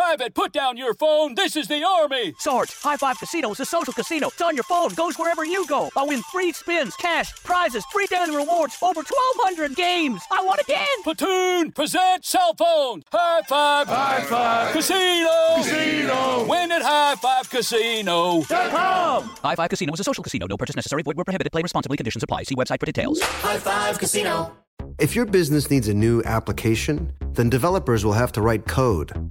Private, put down your phone. This is the Army. Sarge, High Five Casino is a social casino. It's on your phone, goes wherever you go. I win free spins, cash, prizes, free daily rewards, over 1,200 games. I won again! Platoon, present cell phone. High Five. High Five. Casino. Casino. Win at High Five Casino. .com. High Five Casino is a social casino. No purchase necessary. Void where prohibited. Play responsibly. Conditions apply. See website for details. High Five Casino. If your business needs a new application, then developers will have to write code,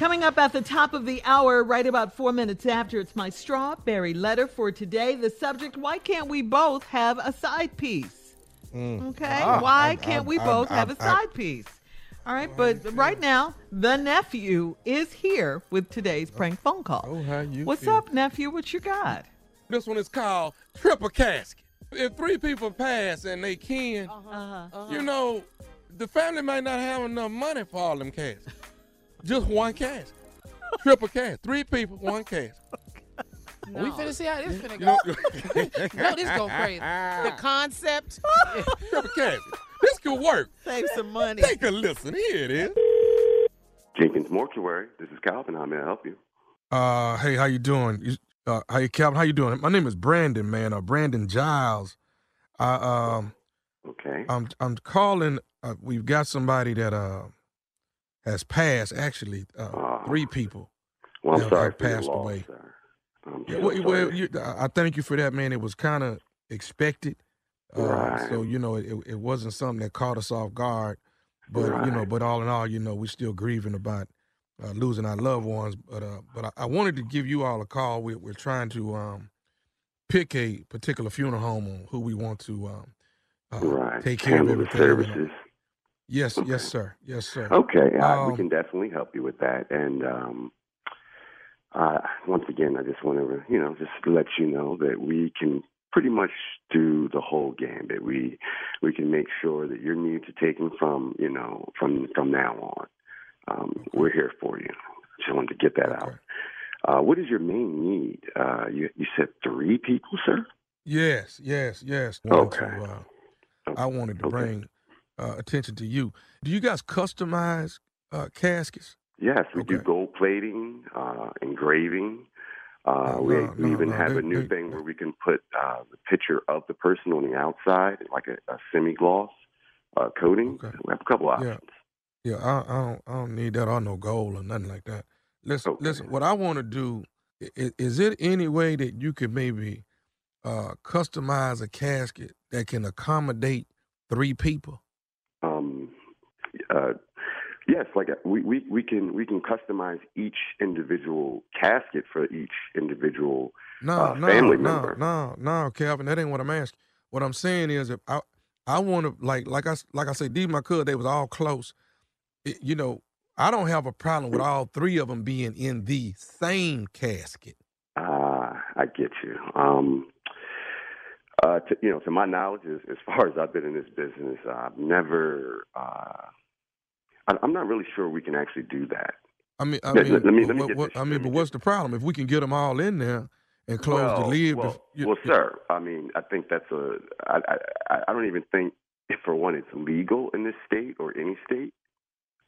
Coming up at the top of the hour, right about four minutes after, it's my strawberry letter for today. The subject Why can't we both have a side piece? Mm. Okay? Ah, Why I- can't I- we I- both I- have a side piece? All right, but right now, the nephew is here with today's prank phone call. Oh, how you What's feel? up, nephew? What you got? This one is called triple casket. If three people pass and they can, Uh-huh. you know, the family might not have enough money for all them caskets. Just one casket. Triple casket. Three people, one casket. We finna see how this finna go. no, this go crazy. The concept. Triple casket. This could work. Save some money. Take a listen. Here it is. Jenkins Mortuary. This is Calvin. How may I help you? Uh, hey, how you doing? How you, uh, hey, Calvin, how you doing? My name is Brandon, man. Uh, Brandon Giles. I um, okay. I'm I'm calling. Uh, we've got somebody that uh has passed. Actually, uh, three people. Well, I'm have, sorry have passed loss, away. Yeah, well, well, you, I thank you for that, man. It was kind of expected. Uh, Right. So you know, it, it wasn't something that caught us off guard. But you know, but all in all, you know, we're still grieving about uh, losing our loved ones. But uh, but I, I wanted to give you all a call. We're, we're trying to um, pick a particular funeral home on who we want to um, uh, Right. take care Handle of the everything. services. Yes, yes, sir. Yes, sir. Okay, uh, we Um, can definitely help you with that. And um, uh, once again, I just want to, you know, just let you know that we can pretty much do the whole gambit. We we can make sure that your needs are taken from, you know, from from now on. Um, We're here for you. Just wanted to get that out. Uh, what is your main need? Uh, you you said three people, sir. Yes, yes, yes. Wanted Okay. To, uh, I wanted to bring uh, attention to you. Do you guys customize uh, caskets? Yes, we do gold plating, uh, engraving. Uh, No, we, no, we even no, have they- a new they- thing where we can put uh, the picture of the person on the outside, like a, a semi-gloss uh, coating. We have a couple options. Yeah, I, I don't. I don't need that or no gold or nothing like that. Listen, listen. What I want to do is, is it any way that you could maybe uh, customize a casket that can accommodate three people? Um, uh, Yes, like uh, we, we, we can we can customize each individual casket for each individual No, uh, no, family no, member. no, no, Calvin. That ain't what I'm asking. What I'm saying is, if I I want to like like I like I said, these my cousin, they was all close. It- you know, I don't have a problem with all three of them being in the same casket. Ah, I get you. Um, uh, to, you know, to my knowledge, as, as far as I've been in this business, I've never. Uh, I, I'm not really sure we can actually do that. I mean, I mean, let me- let me what- what- I mean, but what's the problem if we can get them all in there and close well, the lid? Well, bef- you- well, sir, I mean, I think that's a. I, I, I don't even think, if for one, it's legal in this state or any state.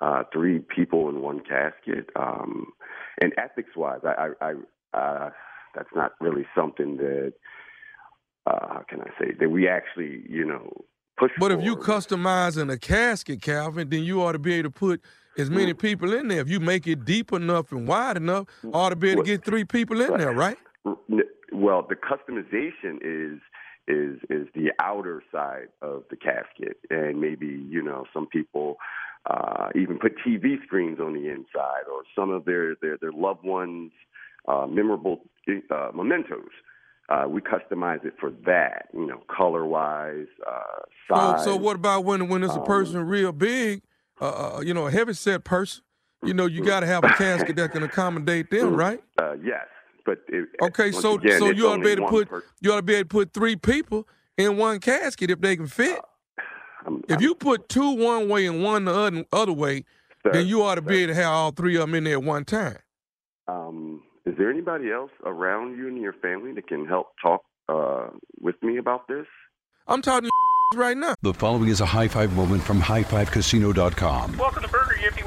Uh, three people in one casket, um, and ethics-wise, I, I, I uh, that's not really something that. Uh, how can I say that we actually, you know, push But if you customizing a casket, Calvin, then you ought to be able to put as many people in there. If you make it deep enough and wide enough, ought to be able to get three people in there, right? Well, the customization is is is the outer side of the casket, and maybe you know some people uh, even put TV screens on the inside, or some of their their their loved ones' uh, memorable uh, mementos. Uh, we customize it for that, you know, color wise, uh, So, size. so what about when when it's a um, person real big, uh, uh, you know, a heavy set person? You know, you got to have a casket that can accommodate them, right? Uh, yes, but it, Okay, so again, so you ought to be able to put per- you ought to be able to put three people in one casket if they can fit. I'm- if you put two one way and one the other, other way, Sir, then you ought to be able to have all three of them in there at one time. Um, is there anybody else around you and your family that can help talk uh, with me about this? I'm talking right now. The following is a high five moment from highfivecasino.com. Welcome to Burger Yippee.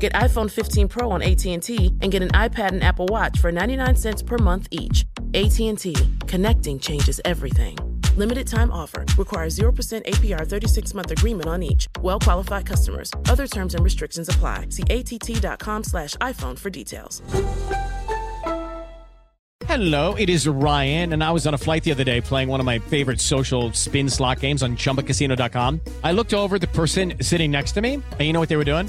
Get iPhone 15 Pro on AT&T and get an iPad and Apple Watch for 99 cents per month each. AT&T. Connecting changes everything. Limited time offer. Requires 0% APR 36 month agreement on each. Well qualified customers. Other terms and restrictions apply. See att.com slash iPhone for details. Hello, it is Ryan, and I was on a flight the other day playing one of my favorite social spin slot games on chumbacasino.com. I looked over the person sitting next to me, and you know what they were doing?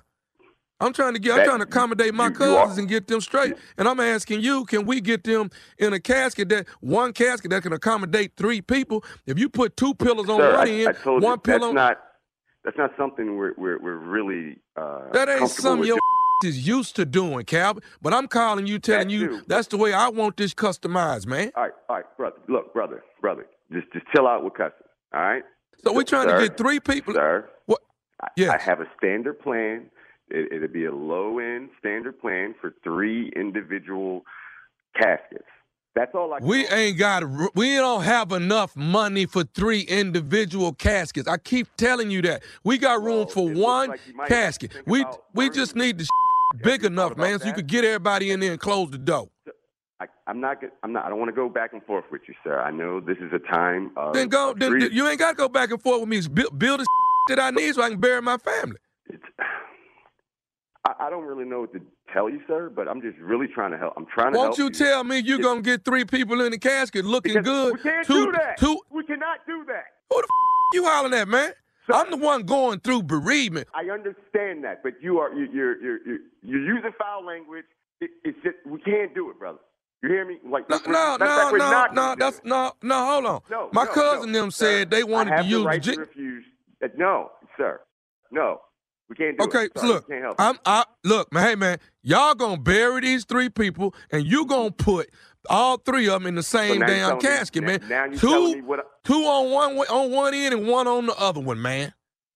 I'm trying to get, I'm trying to accommodate my cousins and get them straight. And I'm asking you, can we get them in a casket that one casket that can accommodate three people? If you put two pillows on Sir, one I, end, I one you pillow that's not that's not something we're we're, we're really uh, That ain't with your is used to doing, Calvin. But I'm calling you, telling That you too. that's the way I want this customized, man. All right, all right, brother. Look, brother, brother. Just just chill out with cussing. All right. So we're trying Sir, to get three people. Sir. What? Yes. I have a standard plan. It, it'll be a low end standard plan for three individual caskets. That's all I. Can We ain't got. We don't have enough money for three individual caskets. I keep telling you that. We got room for one like you might have to casket. We we just need the big enough, man, so you that? could get everybody in there and close the door. I, I'm not. I'm not. I don't want to go back and forth with you, sir. I know this is a time of. Then go. Then, you ain't got to go back and forth with me. Build, build the that I need so I can bury my family. I, I don't really know what to tell you, sir, but I'm just really trying to help. I'm trying to help. Won't help you tell me you're gonna get three people in the casket looking good? We can't two, do that. Two, We cannot do that. Who the f- you hollering at, man? I'm the one going through bereavement. I understand that, but you are you, you're you're you're, you're using foul language. It, it's just we can't do it, brother. You hear me? Like No, no, that's no, no, no. That's no, no. Hold on. No, My no, cousin no, them sir. said they wanted I have to use the right the to refuse. Uh, no, sir. No, we can't do Okay, it. so Sorry, look, can't help I'm I look, man, hey man, y'all gonna bury these three people and you gonna put all three of them in the same you're damn me- casket, now- man. now you're me two, I- two on one on one end and one on the other one, man.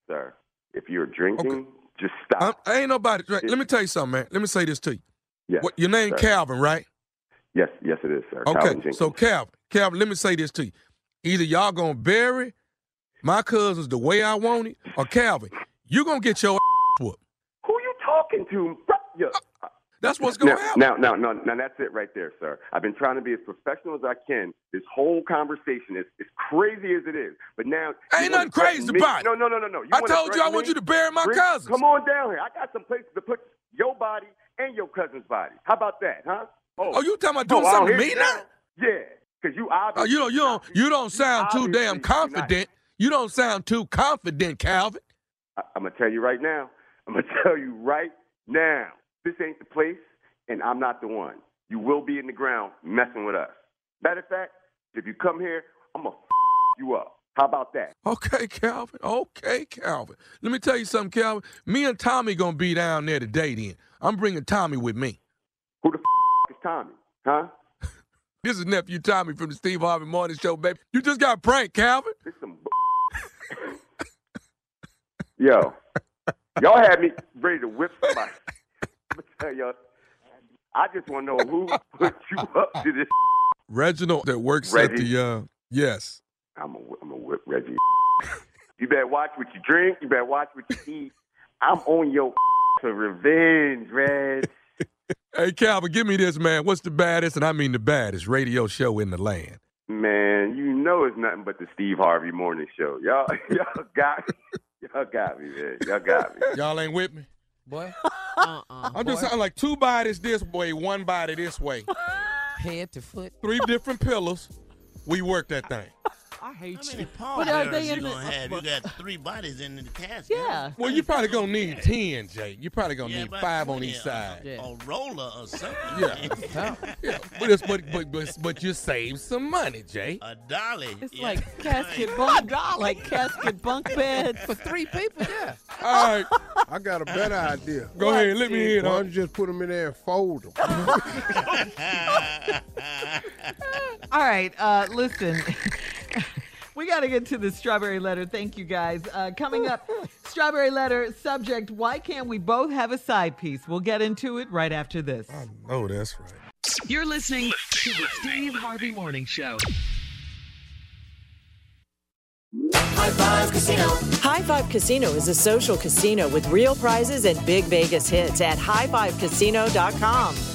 sir. If you're drinking, just stop. I'm, ain't nobody. Let me tell you something, man. Let me say this to you. Yes, What, your name sir. Calvin, right? Yes, yes, it is, sir. Okay, Calvin so Calvin, Calvin, let me say this to you. Either y'all gonna bury my cousins the way I want it, or Calvin, you gonna get your whooped. Who you talking to? Yeah. That's what's gonna now, happen. Now, now, now, now, that's it right there, sir. I've been trying to be as professional as I can. This whole conversation is as crazy as it is, but now Ain't nothing crazy me- about it. No, no, no, no, no. You I told you I want me? you to bury my Bring- cousins. Come on down here. I got some places to put your body and your cousin's body. How about that, huh? Oh, oh you talking about doing oh, something to me now? Yeah, because you Oh, you don't, you don't, you don't sound too damn not- confident. You don't sound too confident, Calvin. I, I'm gonna tell you right now. I'm gonna tell you right now. This ain't the place, and I'm not the one. You will be in the ground messing with us. Matter of fact, if you come here, I'm gonna you up. How about that? Okay, Calvin. Okay, Calvin. Let me tell you something, Calvin. Me and Tommy gonna be down there today. Then I'm bringing Tommy with me. Who the is Tommy? Huh? This is nephew Tommy from the Steve Harvey Morning Show, baby. You just got pranked, Calvin. This some Yo, y'all had me ready to whip somebody. I'm gonna tell y'all. I just want to know who put you up to this. Reginald that works at the uh yes. I'm a, I'm a whip Reggie. you better watch what you drink. You better watch what you eat. I'm on your to revenge, Reg. Hey Calvin, give me this, man. What's the baddest, and I mean the baddest radio show in the land? Man, you know it's nothing but the Steve Harvey Morning Show. Y'all, y'all got. Y'all got me, man. Y'all got me. Y'all ain't with me. Boy. Uh-uh. I'm just saying like two bodies this way, one body this way. Head to foot. Three different pillars. We work that thing. I hate How you. many But are pallbearers they you in the- gonna have? You got three bodies in the casket. Yeah. Well, you probably gonna need ten, Jay. You probably gonna Yeah, need five on each side. A roller or something. Yeah. yeah. But, it's, but, but, but, but you save some money, Jay. A dolly. It's yeah. like casket bunk, like casket bunk beds For three people, yeah. All right. I got a better idea. Go ahead. Let me hear it. Why don't you just put them in there and fold them? All right, uh, listen. We got to get to the strawberry letter. Thank you, guys. Uh, coming up, strawberry letter subject Why can't we both have a side piece? We'll get into it right after this. Oh, that's right. You're listening to the Steve Harvey Morning Show. High Five Casino. High Five Casino is a social casino with real prizes and big Vegas hits at highfivecasino.com.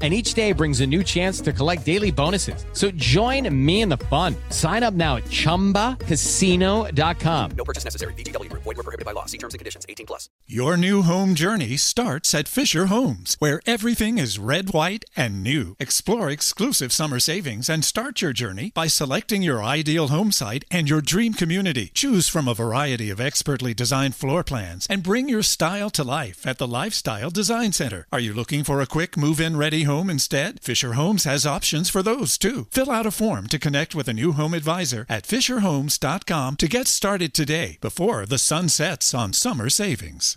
And each day brings a new chance to collect daily bonuses. So join me in the fun. Sign up now at chumbacasino.com. No purchase necessary. VGW Group. Void were prohibited by law. See terms and conditions. 18 plus. Your new home journey starts at Fisher Homes, where everything is red, white, and new. Explore exclusive summer savings and start your journey by selecting your ideal home site and your dream community. Choose from a variety of expertly designed floor plans and bring your style to life at the Lifestyle Design Center. Are you looking for a quick move-in ready home instead? Fisher Homes has options for those too. Fill out a form to connect with a new home advisor at fisherhomes.com to get started today before the sun sets on summer savings.